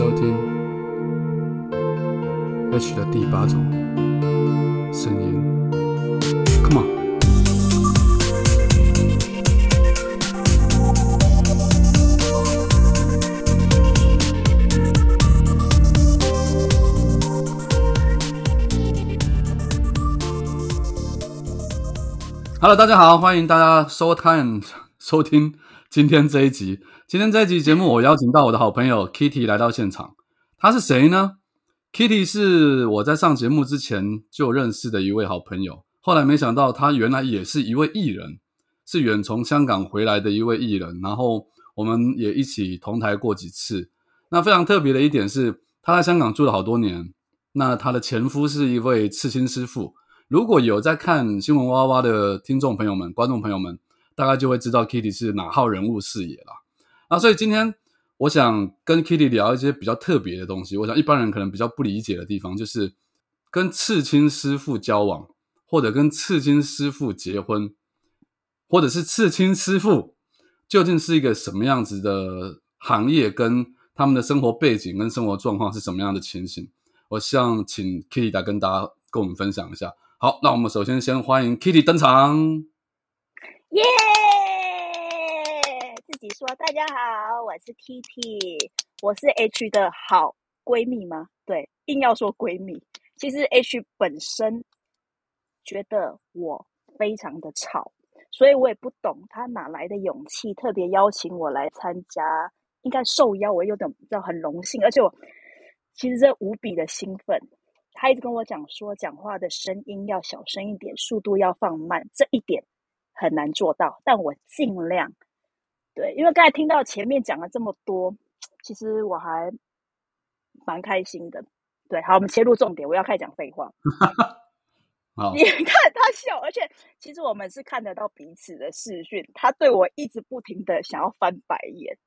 收听 H 的第八种声音，Come on。Hello，大家好，欢迎大家收看、收听今天这一集。今天这一集节目，我邀请到我的好朋友 Kitty 来到现场。他是谁呢？Kitty 是我在上节目之前就认识的一位好朋友。后来没想到，他原来也是一位艺人，是远从香港回来的一位艺人。然后我们也一起同台过几次。那非常特别的一点是，他在香港住了好多年。那他的前夫是一位刺青师傅。如果有在看新闻哇哇的听众朋友们、观众朋友们，大概就会知道 Kitty 是哪号人物视野啦。啊，所以今天我想跟 Kitty 聊一些比较特别的东西。我想一般人可能比较不理解的地方，就是跟刺青师傅交往，或者跟刺青师傅结婚，或者是刺青师傅究竟是一个什么样子的行业，跟他们的生活背景跟生活状况是什么样的情形？我希望请 Kitty 来跟大家跟我们分享一下。好，那我们首先先欢迎 Kitty 登场。耶！自己说，大家好，我是 TT，我是 H 的好闺蜜吗？对，硬要说闺蜜，其实 H 本身觉得我非常的吵，所以我也不懂他哪来的勇气，特别邀请我来参加，应该受邀，我有点知道很荣幸，而且我其实这无比的兴奋。他一直跟我讲说，讲话的声音要小声一点，速度要放慢，这一点很难做到，但我尽量。对，因为刚才听到前面讲了这么多，其实我还蛮开心的。对，好，我们切入重点，我要开始讲废话。你 看他笑，而且其实我们是看得到彼此的视讯，他对我一直不停的想要翻白眼。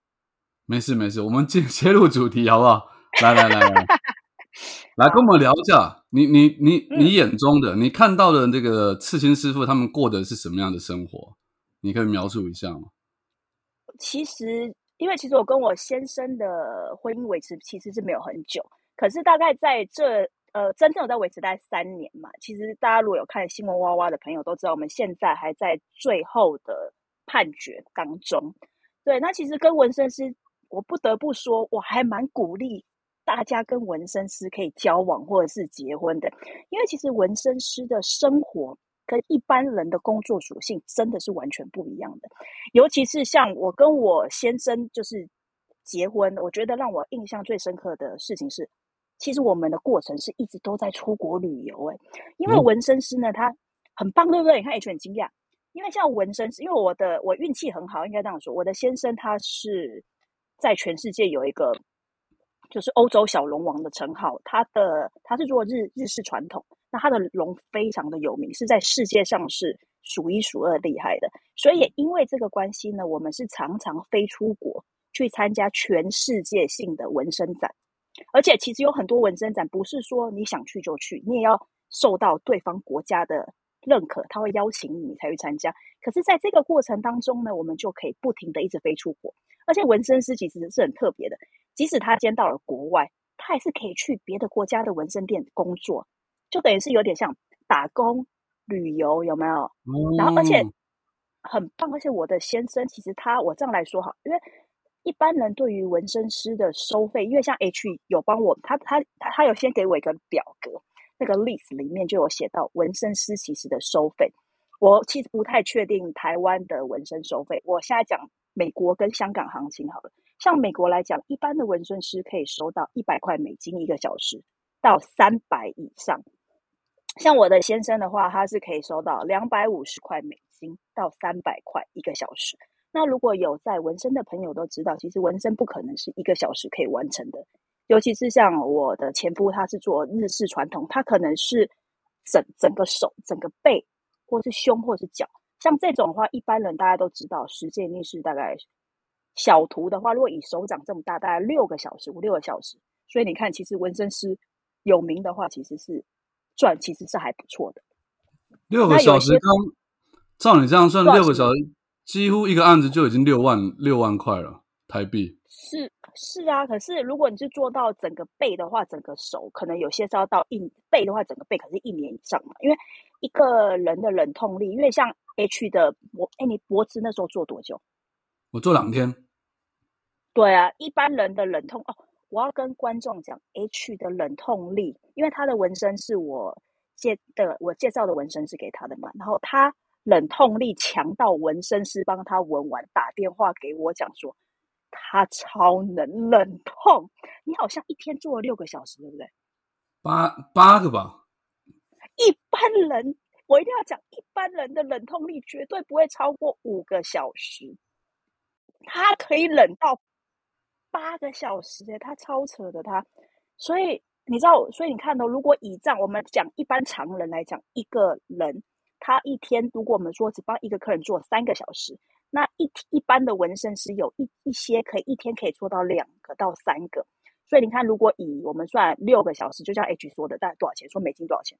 没事没事，我们进 切入主题好不好？来来来来。来跟我们聊一下，你你你你眼中的，你看到的那个刺青师傅，他们过的是什么样的生活？你可以描述一下吗？其实，因为其实我跟我先生的婚姻维持其实是没有很久，可是大概在这呃真正有在维持大概三年嘛。其实大家如果有看新闻哇哇的朋友都知道，我们现在还在最后的判决当中。对，那其实跟纹身师，我不得不说，我还蛮鼓励。大家跟纹身师可以交往或者是结婚的，因为其实纹身师的生活跟一般人的工作属性真的是完全不一样的。尤其是像我跟我先生就是结婚，我觉得让我印象最深刻的事情是，其实我们的过程是一直都在出国旅游。诶，因为纹身师呢，他很棒，对不对？你看 H 很惊讶，因为像纹身师，因为我的我运气很好，应该这样说，我的先生他是在全世界有一个。就是欧洲小龙王的称号，他的他是做日日式传统，那他的龙非常的有名，是在世界上是数一数二厉害的。所以也因为这个关系呢，我们是常常飞出国去参加全世界性的纹身展，而且其实有很多纹身展不是说你想去就去，你也要受到对方国家的认可，他会邀请你才去参加。可是在这个过程当中呢，我们就可以不停的一直飞出国，而且纹身师其实是很特别的。即使他今天到了国外，他还是可以去别的国家的纹身店工作，就等于是有点像打工旅游，有没有？然后而且很棒，而且我的先生其实他我这样来说哈，因为一般人对于纹身师的收费，因为像 H 有帮我，他他他他有先给我一个表格，那个 list 里面就有写到纹身师其实的收费。我其实不太确定台湾的纹身收费，我现在讲美国跟香港行情好了。像美国来讲，一般的纹身师可以收到一百块美金一个小时，到三百以上。像我的先生的话，他是可以收到两百五十块美金到三百块一个小时。那如果有在纹身的朋友都知道，其实纹身不可能是一个小时可以完成的。尤其是像我的前夫，他是做日式传统，他可能是整整个手、整个背，或是胸，或是脚。像这种的话，一般人大家都知道，时间定是大概。小图的话，如果以手掌这么大，大概六个小时，五六个小时。所以你看，其实纹身师有名的话，其实是赚，其实是还不错的。六个小时，刚照你这样算，六个小时几乎一个案子就已经六万六万块了台币。是是啊，可是如果你是做到整个背的话，整个手可能有些是要到一背的话，整个背可是一年以上嘛。因为一个人的忍痛力，因为像 H 的脖，哎，你脖子那时候做多久？我做两天。对啊，一般人的冷痛哦，我要跟观众讲，H 的冷痛力，因为他的纹身是我介的，我介绍的纹身是给他的嘛，然后他冷痛力强到纹身师帮他纹完，打电话给我讲说，他超能冷痛，你好像一天做了六个小时，对不对？八八个吧。一般人，我一定要讲，一般人的冷痛力绝对不会超过五个小时，他可以冷到。八个小时诶，他超扯的他，所以你知道，所以你看到，如果以这样我们讲一般常人来讲，一个人他一天，如果我们说只帮一个客人做三个小时，那一一般的纹身师有一一些可以一天可以做到两个到三个，所以你看，如果以我们算六个小时，就像 H 说的，大概多少钱？说美金多少钱？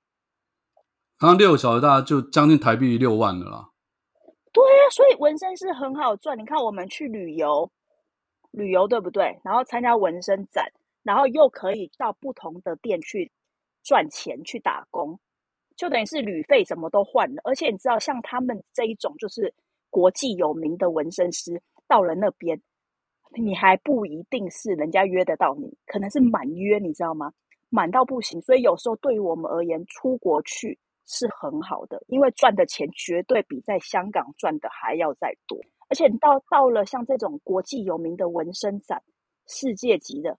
刚刚六个小时大概就将近台币六万了啦。对啊，所以纹身是很好赚。你看我们去旅游。旅游对不对？然后参加纹身展，然后又可以到不同的店去赚钱去打工，就等于是旅费什么都换了。而且你知道，像他们这一种就是国际有名的纹身师，到了那边，你还不一定是人家约得到你，可能是满约，你知道吗？满到不行。所以有时候对于我们而言，出国去是很好的，因为赚的钱绝对比在香港赚的还要再多。而且你到到了像这种国际有名的纹身展，世界级的，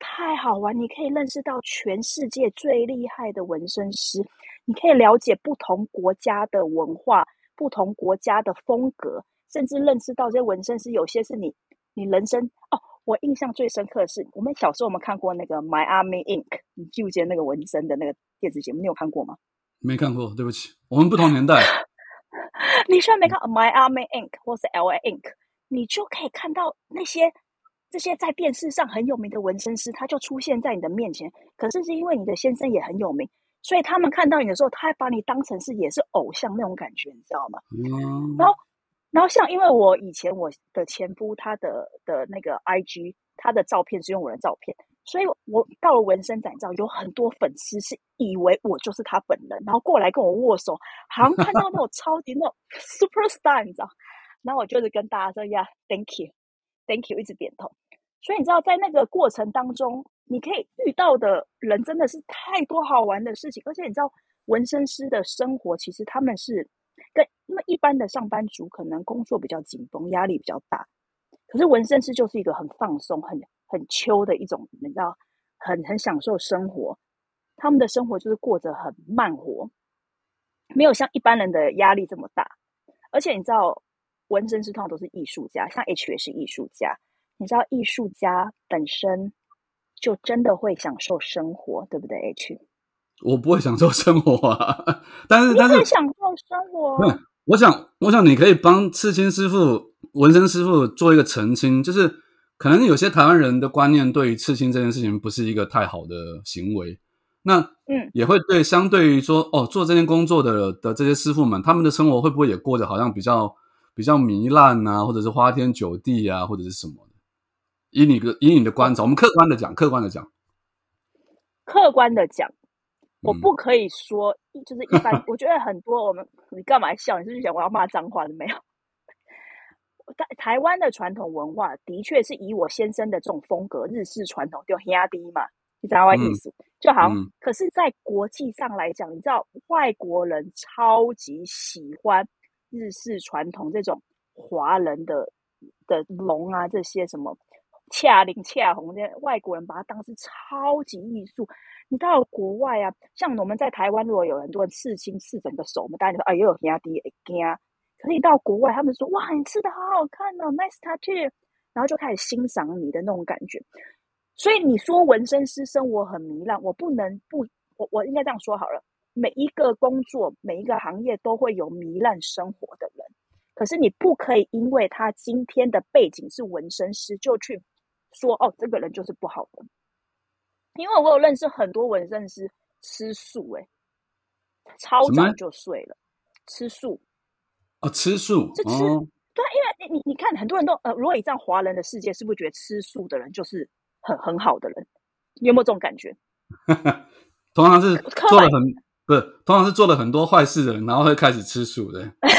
太好玩！你可以认识到全世界最厉害的纹身师，你可以了解不同国家的文化、不同国家的风格，甚至认识到这些纹身师有些是你你人生哦。我印象最深刻的是，我们小时候我们看过那个《Miami Ink》，你记不记得那个纹身的那个电子节目？你有看过吗？没看过，对不起，我们不同年代。你虽然没看 My Army Ink 或是 L A Ink，你就可以看到那些这些在电视上很有名的纹身师，他就出现在你的面前。可是是因为你的先生也很有名，所以他们看到你的时候，他还把你当成是也是偶像那种感觉，你知道吗？嗯。然后，然后像因为我以前我的前夫他的的那个 I G，他的照片是用我的照片。所以我到了纹身展，照，有很多粉丝是以为我就是他本人，然后过来跟我握手，好像看到那种 超级那种 super star，你知道？然后我就是跟大家说呀，thank you，thank you，一直点头。所以你知道，在那个过程当中，你可以遇到的人真的是太多好玩的事情，而且你知道，纹身师的生活其实他们是跟因为一般的上班族可能工作比较紧绷，压力比较大，可是纹身师就是一个很放松、很。很秋的一种，你知道，很很享受生活。他们的生活就是过着很慢活，没有像一般人的压力这么大。而且你知道，纹身师通常都是艺术家，像 H 也是艺术家。你知道，艺术家本身就真的会享受生活，对不对？H，我不会享受生活啊，但是但是享受生活。我想，我想你可以帮刺青师傅、纹身师傅做一个澄清，就是。可能有些台湾人的观念对于刺青这件事情不是一个太好的行为，那嗯，也会对相对于说哦做这件工作的的这些师傅们，他们的生活会不会也过着好像比较比较糜烂啊，或者是花天酒地啊，或者是什么的？以你的以你的观察，我们客观的讲，客观的讲，客观的讲，我不可以说就是一般，我觉得很多我们你干嘛笑？你是不是想我要骂脏话的没有？台台湾的传统文化的确是以我先生的这种风格，日式传统就压低嘛，你知道我意思？就好。可是，在国际上来讲，你知道外国人超级喜欢日式传统这种华人的的龙啊，这些什么恰灵恰红，这些外国人把它当是超级艺术。你到了国外啊，像我们在台湾，如果有很多人刺青刺整个手，我们大家说哎呦压低哎惊。可以到国外，他们说：“哇，你吃的好好看哦，nice tattoo。”然后就开始欣赏你的那种感觉。所以你说纹身师生活很糜烂，我不能不，我我应该这样说好了。每一个工作，每一个行业都会有糜烂生活的人。可是你不可以因为他今天的背景是纹身师，就去说哦，这个人就是不好的。因为我有认识很多纹身师吃素，哎，超早就睡了，吃素。哦，吃素，是吃对啊，因为你你你看，很多人都呃，如果以这样华人的世界，是不是觉得吃素的人就是很很好的人？你有没有这种感觉？通常是做了很不是，通常是做了很多坏事的人，然后会开始吃素的。对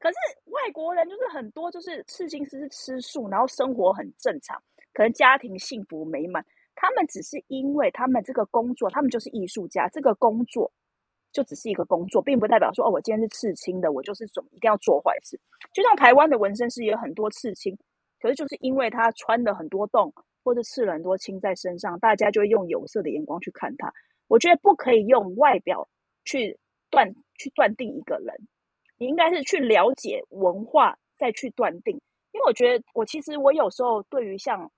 可是外国人就是很多就是刺青师是吃素，然后生活很正常，可能家庭幸福美满。他们只是因为他们这个工作，他们就是艺术家，这个工作就只是一个工作，并不代表说哦，我今天是刺青的，我就是怎么一定要做坏事。就像台湾的纹身师也有很多刺青，可是就是因为他穿了很多洞或者刺了很多青在身上，大家就会用有色的眼光去看他。我觉得不可以用外表去断去断定一个人，你应该是去了解文化再去断定。因为我觉得我其实我有时候对于像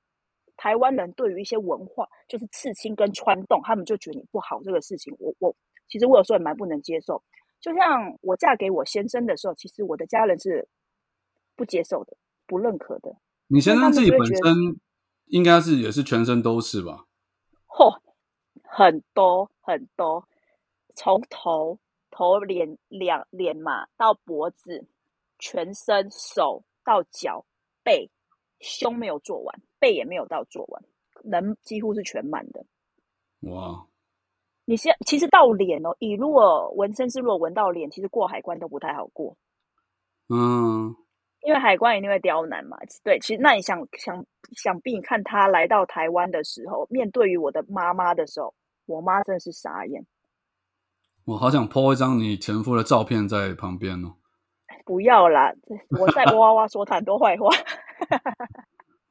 台湾人对于一些文化，就是刺青跟穿洞，他们就觉得你不好这个事情，我我其实我有时候也蛮不能接受。就像我嫁给我先生的时候，其实我的家人是不接受的、不认可的。你先生自己本身应该是也是全身都是吧？嚯、很多很多，从头头脸两脸嘛到脖子，全身手到脚背，胸没有做完，背也没有到做完，人几乎是全满的。哇，你现其实到脸哦，以如果纹身是如果纹到脸，其实过海关都不太好过，嗯，因为海关一定会刁难嘛。对，其实那你想想想必你看他来到台湾的时候，面对于我的妈妈的时候，我妈真的是傻眼。我好想 po 一张你前夫的照片在旁边哦。不要啦，我在 哇哇说他很多坏话，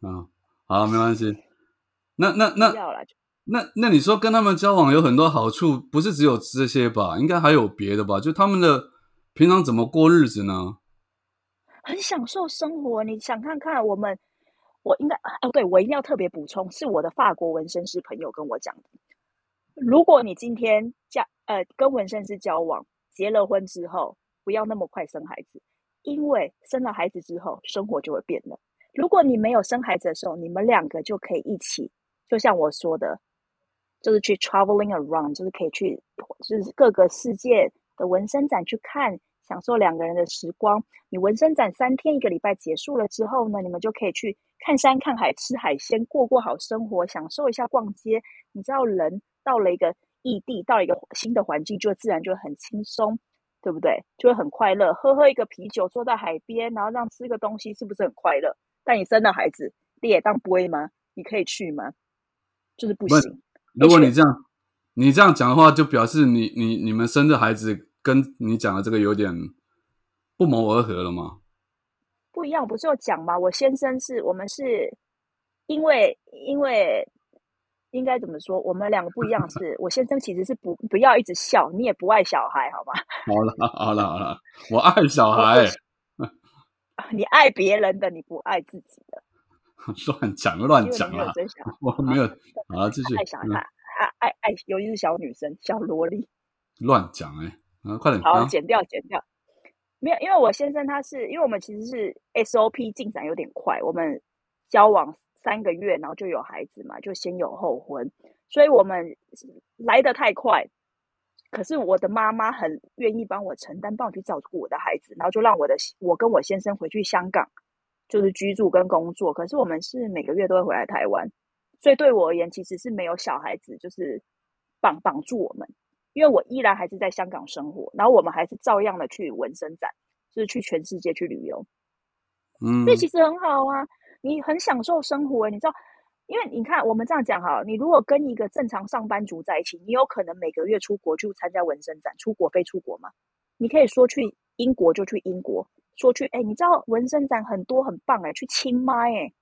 嗯，好，没关系。那那那不要啦。那那你说跟他们交往有很多好处，不是只有这些吧？应该还有别的吧？就他们的平常怎么过日子呢？很享受生活。你想看看我们，我应该哦，对我一定要特别补充，是我的法国纹身师朋友跟我讲的。如果你今天交呃跟纹身师交往，结了婚之后，不要那么快生孩子，因为生了孩子之后，生活就会变了。如果你没有生孩子的时候，你们两个就可以一起，就像我说的，就是去 traveling around，就是可以去，就是各个世界的纹身展去看，享受两个人的时光。你纹身展三天一个礼拜结束了之后呢，你们就可以去看山看海，吃海鲜，过过好生活，享受一下逛街。你知道，人到了一个异地，到了一个新的环境，就自然就会很轻松，对不对？就会很快乐，喝喝一个啤酒，坐在海边，然后这样吃个东西，是不是很快乐？但你生了孩子，你也当不会吗？你可以去吗？就是不不行。如果你这样你这样讲的话，就表示你你你们生的孩子跟你讲的这个有点不谋而合了吗？不一样，不是有讲吗？我先生是我们是因为因为应该怎么说？我们两个不一样是，我先生其实是不不要一直笑，你也不爱小孩，好吗？好了好了好了，我爱小孩，你爱别人的，你不爱自己的，乱讲乱讲啦，我没有，好了继续，爱小孩，嗯爱爱爱，尤其是小女生、小萝莉。乱讲哎，啊快点好，啊，剪掉，剪掉。没有，因为我先生他是，因为我们其实是 SOP 进展有点快，我们交往三个月，然后就有孩子嘛，就先有后婚，所以我们来得太快。可是我的妈妈很愿意帮我承担，帮我去照顾我的孩子，然后就让我的我跟我先生回去香港，就是居住跟工作。可是我们是每个月都会回来台湾，所以对我而言其实是没有小孩子就是绑绑住我们。因为我依然还是在香港生活，然后我们还是照样的去纹身展，就是去全世界去旅游，嗯所以其实很好啊，你很享受生活，你知道，因为你看我们这样讲哈，你如果跟一个正常上班族在一起，你有可能每个月出国去参加纹身展，出国飞出国嘛？你可以说去英国就去英国，说去哎，你知道纹身展很多很棒哎，去清迈哎，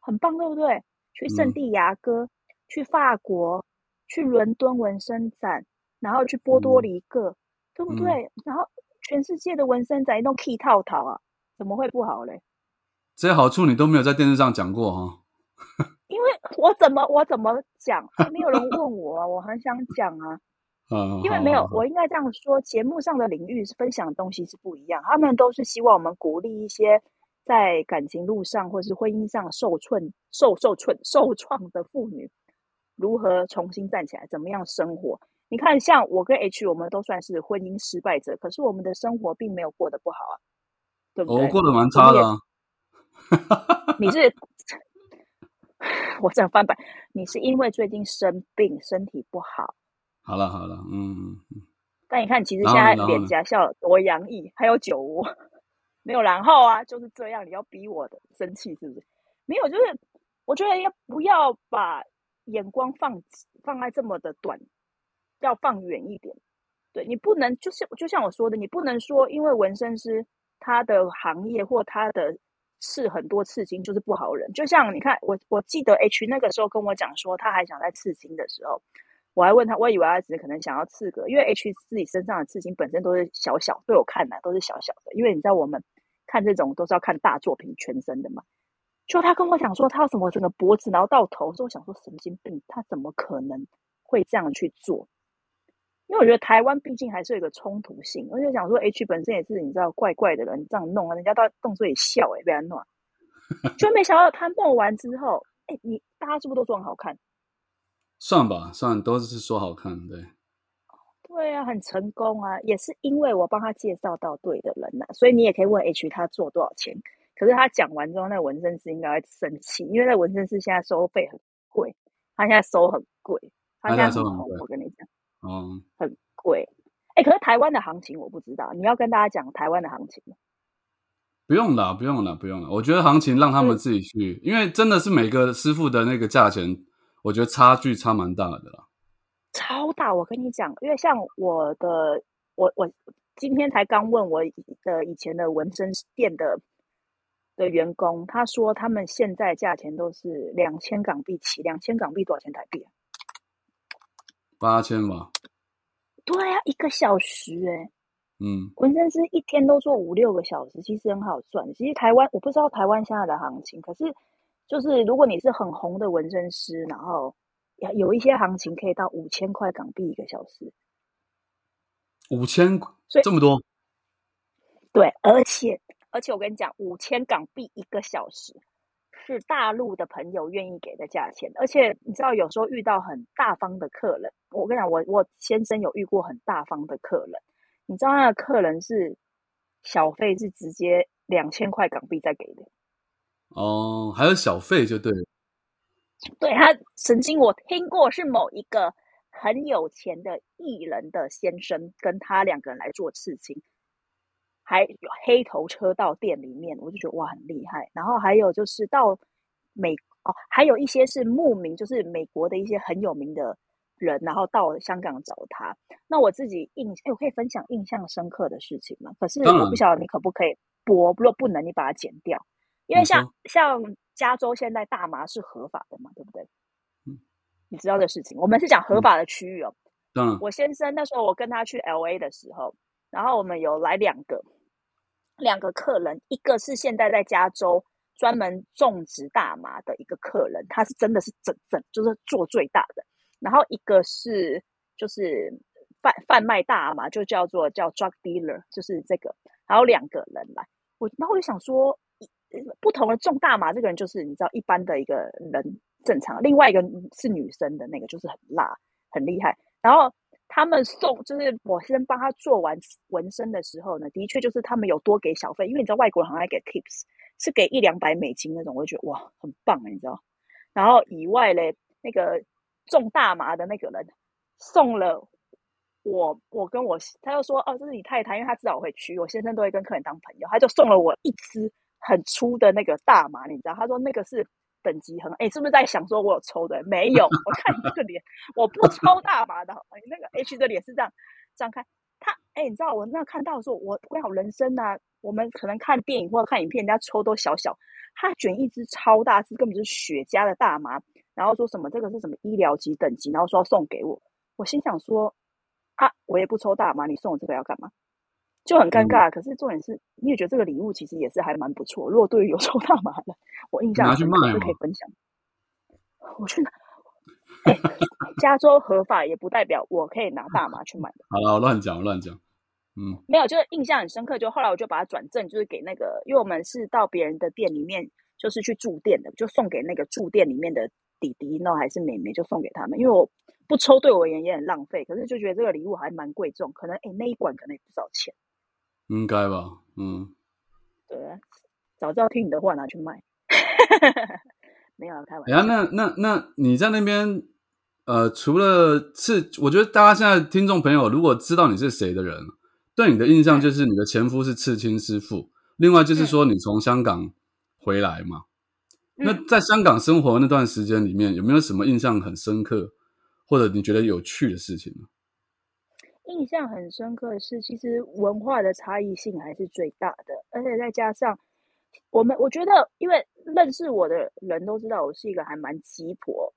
很棒对不对？去圣嗯地牙哥，去法国，去伦敦纹身展。然后去波多嗯黎各，对不嗯对？然后全世界的纹身展都 key 套套啊，怎么会不好嘞？这些好处你都没有在电视上讲过哈。因为我怎么我怎么讲，没有人问我啊，我很想讲啊，啊，因为没有我应该这样说，节目上的领域是分享的东西是不一样，他们都是希望我们鼓励一些在感情路上或是婚姻上受创、受受创、受创的妇女如何重新站起来，怎么样生活。你看，像我跟 H，我们都算是婚姻失败者，可是我们的生活并没有过得不好啊。对不对？我过得蛮差的、啊。你是，我这样翻白，你是因为最近生病，身体不好。好了好了，嗯。但你看，其实现在脸颊笑多洋溢，还有酒窝，没有然后啊，就是这样。你要逼我的生气是不是？没有，就是我觉得要不要把眼光放放在这么的短，要放远一点。对你不能就是就像我说的，你不能说因为纹身师他的行业或他的刺很多刺青就是不好人。就像你看，我我记得 H 那个时候跟我讲说，他还想在刺青的时候。我还问他，我以为他只可能想要刺个，因为 H 自己身上的刺青本身都是小小，对我看来都是小小的。因为你知道我们看这种都是要看大作品全身的嘛。就他跟我讲说，他要什么整个脖子然后到头，所以我想说神经病，他怎么可能会这样去做？因为我觉得台湾毕竟还是有一个冲突性，我就想说 H 本身也是你知道怪怪的人，这样弄啊，人家到动作也笑哎，被他弄，就没想到他弄完之后，哎，你大家是不是都说很好看？算吧，算都是说好看，对。对啊，很成功啊，也是因为我帮他介绍到对的人啊，所以你也可以问 H 他做多少钱。可是他讲完之后，那纹身师应该会生气，因为那纹身师现在收费很贵，他现在收很贵，他现在收很贵。我跟你讲，哦，很贵。哎，可是台湾的行情我不知道，你要跟大家讲台湾的行情不用了，不用了，不用了。我觉得行情让他们自己去，因为真的是每个师傅的那个价钱。我觉得差距差蛮大的啦，超大！我跟你讲，因为像我的，我我今天才刚问我的以前的纹身店的的员工，他说他们现在价钱都是两千港币起，两千港币多少钱台币啊？八千吧。对啊，一个小时哎，嗯，纹身师一天都做五六个小时，其实很好赚。其实台湾我不知道台湾现在的行情，可是。就是如果你是很红的纹身师，然后有一些行情可以到五千块港币一个小时，五千，这么多？对，而且而且我跟你讲，五千港币一个小时是大陆的朋友愿意给的价钱。而且你知道，有时候遇到很大方的客人，我跟你讲，我我先生有遇过很大方的客人，你知道那个客人是小费是直接两千块港币再给的。哦，还有小费就对了。对他曾经我听过是某一个很有钱的艺人的先生跟他两个人来做刺青，还有黑头车到店里面，我就觉得哇很厉害。然后还有就是到美哦，还有一些是慕名，就是美国的一些很有名的人，然后到香港找他。那我自己印哎，我可以分享印象深刻的事情吗？可是我不晓得你可不可以播，如果不能，你把它剪掉。因为像像加州现在大麻是合法的嘛，对不对？嗯，你知道的事情，我们是讲合法的区域哦。嗯，我先生那时候我跟他去 L A 的时候，然后我们有来两个两个客人，一个是现在在加州专门种植大麻的一个客人，他是真的是整整就是做最大的，然后一个是就是贩贩卖大麻，就叫做叫 drug dealer，就是这个，还有两个人来，我然后我就想说。不同的种大麻这个人就是你知道一般的一个人正常，另外一个是女生的那个就是很辣很厉害。然后他们送就是我先帮他做完纹身的时候呢，的确就是他们有多给小费，因为你知道外国人很爱给 tips，是给一两百美金那种，我就觉得哇很棒你知道。然后以外嘞，那个种大麻的那个人送了我，我跟我他又说哦这是你太太，因为他知道我会去，我先生都会跟客人当朋友，他就送了我一支。很粗的那个大麻，你知道？他说那个是等级很……哎，是不是在想说我有抽的？没有，我看你这个脸，我不抽大麻的。你那个 H 的脸是这样张开，他哎，你知道我那看到的时候，我我讲人生啊，我们可能看电影或者看影片，人家抽都小小，他卷一支超大支，根本就是雪茄的大麻，然后说什么这个是什么医疗级等级，然后说要送给我，我心想说啊，我也不抽大麻，你送我这个要干嘛？就很尴尬，可是重点是，你也觉得这个礼物其实也是还蛮不错。如果对于有抽大麻的，我印象拿去卖可以分享。我去拿，加州合法也不代表我可以拿大麻去买。好了，我乱讲乱讲。嗯，没有，就是印象很深刻。就后来我就把它转正，就是给那个，因为我们是到别人的店里面，就是去住店的，就送给那个住店里面的弟弟那，还是妹妹，就送给他们。因为我不抽，对我而言也很浪费。可是就觉得这个礼物还蛮贵重，可能哎那一管可能也不少钱。应该吧，嗯，对早知道听你的话拿去卖。没有开玩笑。哎呀，那那那你在那边，呃，除了是，我觉得大家现在听众朋友如果知道你是谁的人，对你的印象就是你的前夫是刺青师傅，另外就是说你从香港回来嘛。那在香港生活那段时间里面，有没有什么印象很深刻，或者你觉得有趣的事情呢？印象很深刻的是，其实文化的差异性还是最大的，而且再加上我们，我觉得，因为认识我的人都知道我是一个还蛮急迫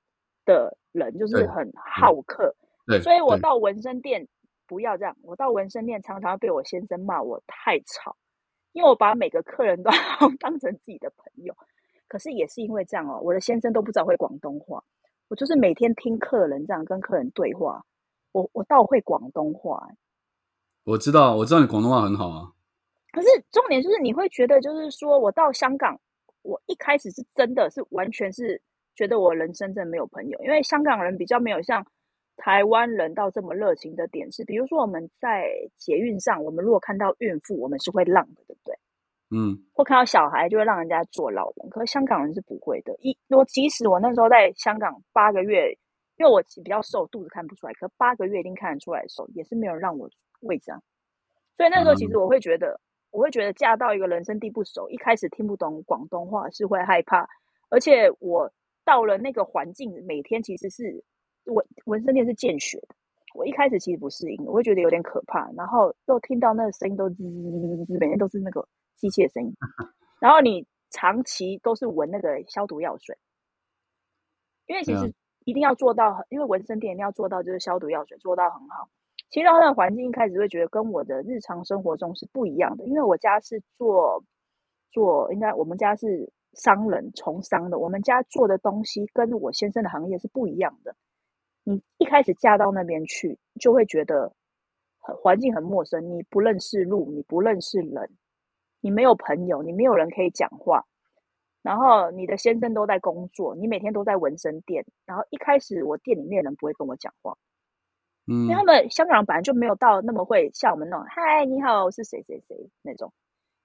的人，就是很好客，所以我到纹身店不要这样，我到纹身店常常被我先生骂我太吵，因为我把每个客人都 当成自己的朋友。可是也是因为这样哦，我的先生都不知道会广东话，我就是每天听客人这样跟客人对话，我我倒会广东话。我知道，我知道你广东话很好啊。可是重点就是你会觉得，就是说我到香港，我一开始是真的是完全是觉得我人生真的没有朋友，因为香港人比较没有像台湾人到这么热情的点是，比如说我们在捷运上，我们如果看到孕妇，我们是会让的，对不对？嗯，或看到小孩就会让人家做老人，可是香港人是不会的。一我即使我那时候在香港八个月，因为我比较瘦，肚子看不出来，可八个月一定看得出来瘦，也是没有人让我位置啊。所以那时候其实我会觉得，我会觉得嫁到一个人生地不熟，一开始听不懂广东话是会害怕，而且我到了那个环境，每天其实是纹纹身店是见血的，我一开始其实不适应，我会觉得有点可怕，然后又听到那个声音都滋滋滋滋，每天都是那个。机械声音，然后你长期都是闻那个消毒药水，因为其实一定要做到，因为纹身店一定要做到就是消毒药水做到很好。其实到那个环境一开始会觉得跟我的日常生活中是不一样的，因为我家是做做，应该我们家是商人从商的，我们家做的东西跟我先生的行业是不一样的。你一开始嫁到那边去，就会觉得很环境很陌生，你不认识路，你不认识人。你没有朋友，你没有人可以讲话，然后你的先生都在工作，你每天都在纹身店，然后一开始我店里面人不会跟我讲话，嗯，因为他们香港人本来就没有到那么会像我们那种嗨你好，我是谁谁谁那种，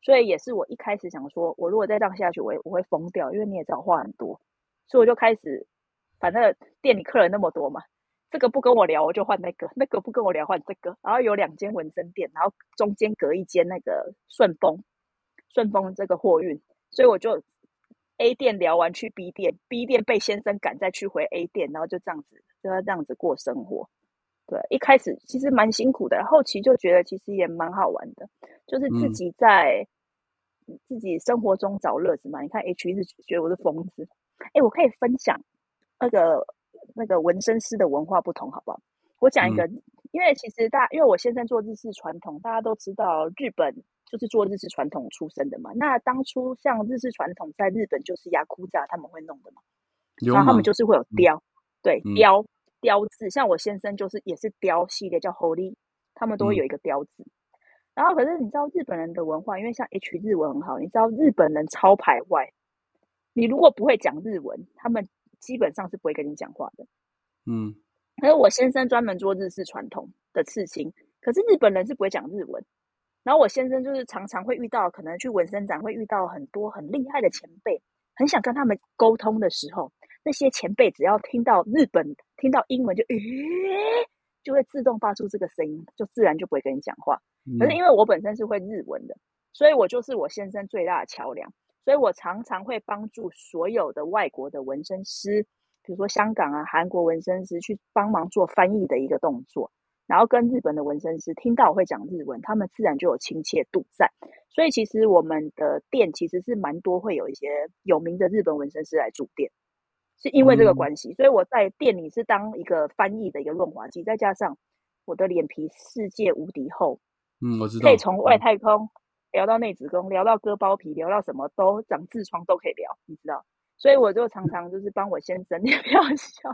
所以也是我一开始想说，我如果再这样下去，我我会疯掉，因为你也知道话很多，所以我就开始，反正店里客人那么多嘛，这个不跟我聊，我就换那个，那个不跟我聊换这个，然后有两间纹身店，然后中间隔一间那个顺丰。顺丰这个货运，所以我就 A 店聊完去 B 店，B 店被先生赶再去回 A 店，然后就这样子，就要这样子过生活。对，一开始其实蛮辛苦的，后期就觉得其实也蛮好玩的，就是自己在自己生活中找乐子嘛。你看 H 一直觉得我是疯子，哎，我可以分享那个那个纹身师的文化不同，好不好？我讲一个，因为其实大，因为我现在做日式传统，大家都知道日本。就是做日式传统出身的嘛，那当初像日式传统在日本就是牙箍架他们会弄的嘛，然后他们就是会有雕，对雕雕字，像我先生就是也是雕系列叫 Holy，他们都会有一个雕字。然后可是你知道日本人的文化，因为像 H 日文很好，你知道日本人超排外，你如果不会讲日文，他们基本上是不会跟你讲话的。嗯，可是我先生专门做日式传统的刺青，可是日本人是不会讲日文。然后我先生就是常常会遇到，可能去纹身展会遇到很多很厉害的前辈，很想跟他们沟通的时候，那些前辈只要听到日本、听到英文，就诶，就会自动发出这个声音，就自然就不会跟你讲话。可是因为我本身是会日文的，所以我就是我先生最大的桥梁，所以我常常会帮助所有的外国的纹身师，比如说香港啊、韩国纹身师去帮忙做翻译的一个动作。然后跟日本的纹身师听到我会讲日文，他们自然就有亲切度在。所以其实我们的店其实是蛮多会有一些有名的日本纹身师来驻店，是因为这个关系。所以我在店里是当一个翻译的一个润滑剂，再加上我的脸皮世界无敌厚，嗯，我知道，可以从外太空聊到内子宫，聊到割包皮，聊到什么都长痔疮都可以聊，你知道。所以我就常常就是帮我先生，你不要笑，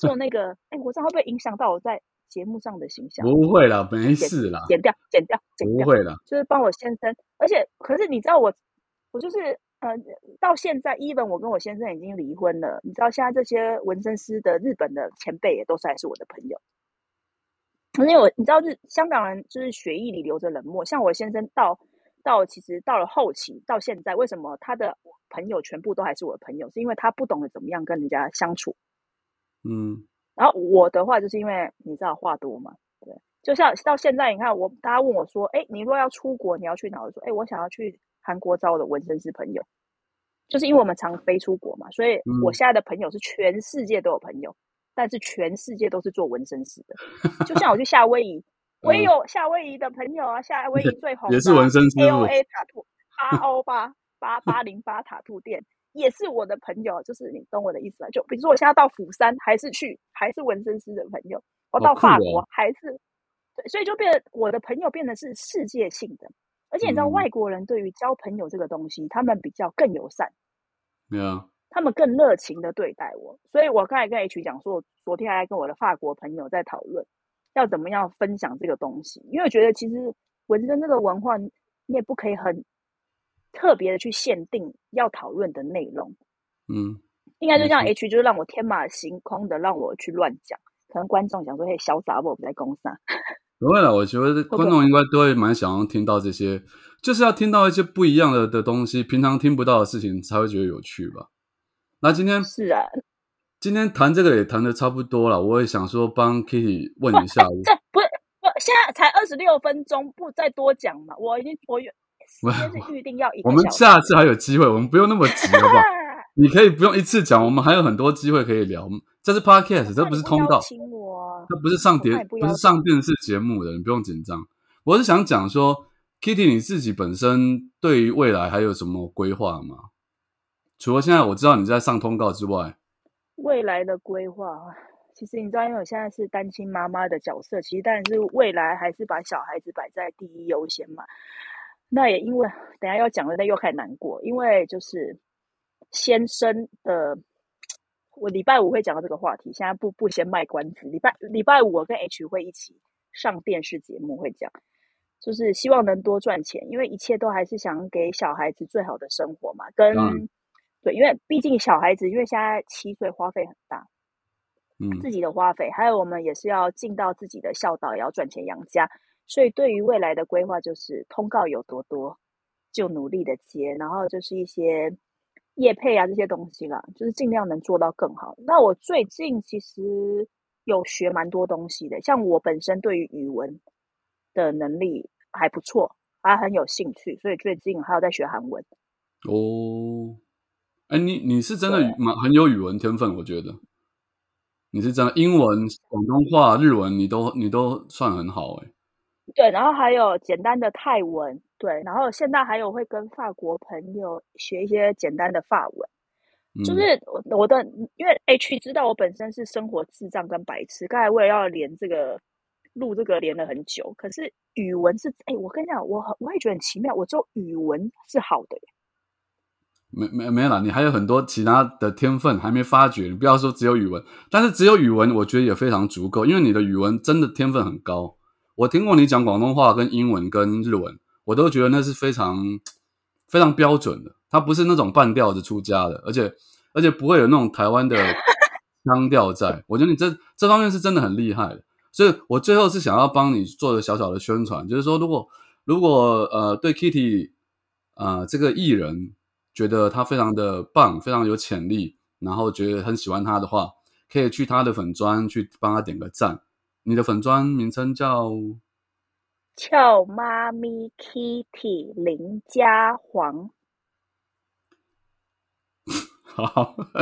做那个，哎，我知道会不会影响到我在。节目上的形象不会了，没事啦，剪掉，剪掉，剪掉，不会了，就是帮我先生。而且，可是你知道我，我就是呃，到现在，even 我跟我先生已经离婚了。你知道，现在这些纹身师的日本的前辈也都是还是我的朋友。因为我你知道，日香港人就是血液里流着冷漠。像我先生到到其实到了后期到现在，为什么他的朋友全部都还是我的朋友？是因为他不懂得怎么样跟人家相处。嗯然后我的话，就是因为你知道话多嘛，对，就像到现在，你看我大家问我说，哎，你如果要出国，你要去哪？我说，哎，我想要去韩国找我的纹身师朋友，就是因为我们常飞出国嘛，所以嗯我现在的朋友是全世界都有朋友，但是全世界都是做纹身师的。就像我去夏威夷，我也嗯有夏威夷的朋友啊，夏威夷最红的也是纹身师，A O A 塔兔 R O 八八八零八塔兔店。也是我的朋友，就是你懂我的意思吧？就比如说我现在到釜山，还是去还是纹身师的朋友；我到法国，哦还是对，所以就变得我的朋友变得是世界性的。而且你知道，嗯外国人对于交朋友这个东西，他们比较更友善，对啊，他们更热情的对待我。所以我刚才跟 H 讲说，我昨天还跟我的法国朋友在讨论要怎么样分享这个东西，因为我觉得其实纹身这个文化，你也不可以很特别的去限定要讨论的内容。嗯，应该就像 H，就是让我天马行空的让我去乱讲，可能观众想说，嘿，潇洒我不在公上，不会了，我觉得观众应该都会蛮想要听到这些，就是要听到一些不一样的的东西，平常听不到的事情才会觉得有趣吧。那今天是啊，今天谈这个也谈的差不多了，我也想说帮 Kitty 问一下，这不是不，现在才二十六分钟，不再多讲嘛？我已经我有时间是预定要一个我们，下次还有机会，我们不用那么急，好不好？你可以不用一次讲，我们还有很多机会可以聊。这是 Podcast，这不是通道，请我，这不是上电我看你不，不是上电视节目的，你不用紧张。我是想讲说，Kitty 你自己本身对于未来还有什么规划吗？除了现在我知道你在上通告之外，未来的规划。其实你知道，因为我现在是单亲妈妈的角色，其实但是未来还是把小孩子摆在第一优先嘛。那也因为等下要讲的，那又开始难过，因为就是先生的，我礼拜五会讲到这个话题，现在不不先卖关子。礼拜礼拜五我跟 H 会一起上电视节目，会讲，就是希望能多赚钱，因为一切都还是想给小孩子最好的生活嘛。跟嗯对，因为毕竟小孩子，因为现在七岁，花费很大，嗯自己的花费，还有我们也是要尽到自己的孝道，也要赚钱养家。所以对于未来的规划，就是通告有多多，就努力的接，然后就是一些业配啊这些东西啦，就是尽量能做到更好。那我最近其实有学蛮多东西的，像我本身对于语文的能力还不错，还很有兴趣，所以最近还有在学韩文。哦，哎，你你是真的蛮很有语文天分，我觉得你是真的英文、广东话、日文你都你都算很好哎。对，然后还有简单的泰文，对，然后现在还有会跟法国朋友学一些简单的法文，就嗯是我我的，因为 H 知道我本身是生活智障跟白痴，刚才为了要连这个录这个连了很久，可是语文是，哎，我跟你讲，我很我也觉得很奇妙，我只有语文是好的耶，没没没了，你还有很多其他的天分还没发掘。你不要说只有语文，但是只有语文，我觉得也非常足够，因为你的语文真的天分很高。我听过你讲广东话、跟英文、跟日文，我都觉得那是非常非常标准的，它不是那种半吊子出家的，而且而且不会有那种台湾的 腔调在。我觉得你这这方面是真的很厉害的，所以我最后是想要帮你做个小小的宣传，就是说，如果如果呃对 Kitty 呃这个艺人觉得他非常的棒，非常有潜力，然后觉得很喜欢他的话，可以去他的粉砖去帮他点个赞。你的粉砖名称叫俏妈咪 Kitty 林家煌，好，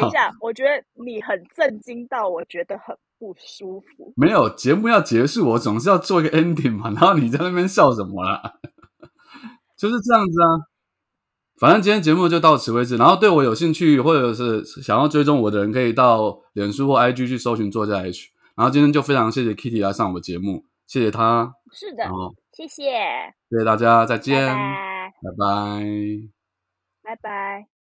等一下，我觉得你很震惊到我觉得很不舒服。没有节目要结束，我总是要做一个 ending 嘛。然后你在那边笑什么啦？就是这样子啊。反正今天节目就到此为止。然后对我有兴趣或者是想要追踪我的人，可以到脸书或 IG 去搜寻作家 H。然后今天就非常谢谢 Kitty 来上我节目，谢谢他，是的然，后谢谢，谢谢大家，再见，拜拜，拜拜拜拜。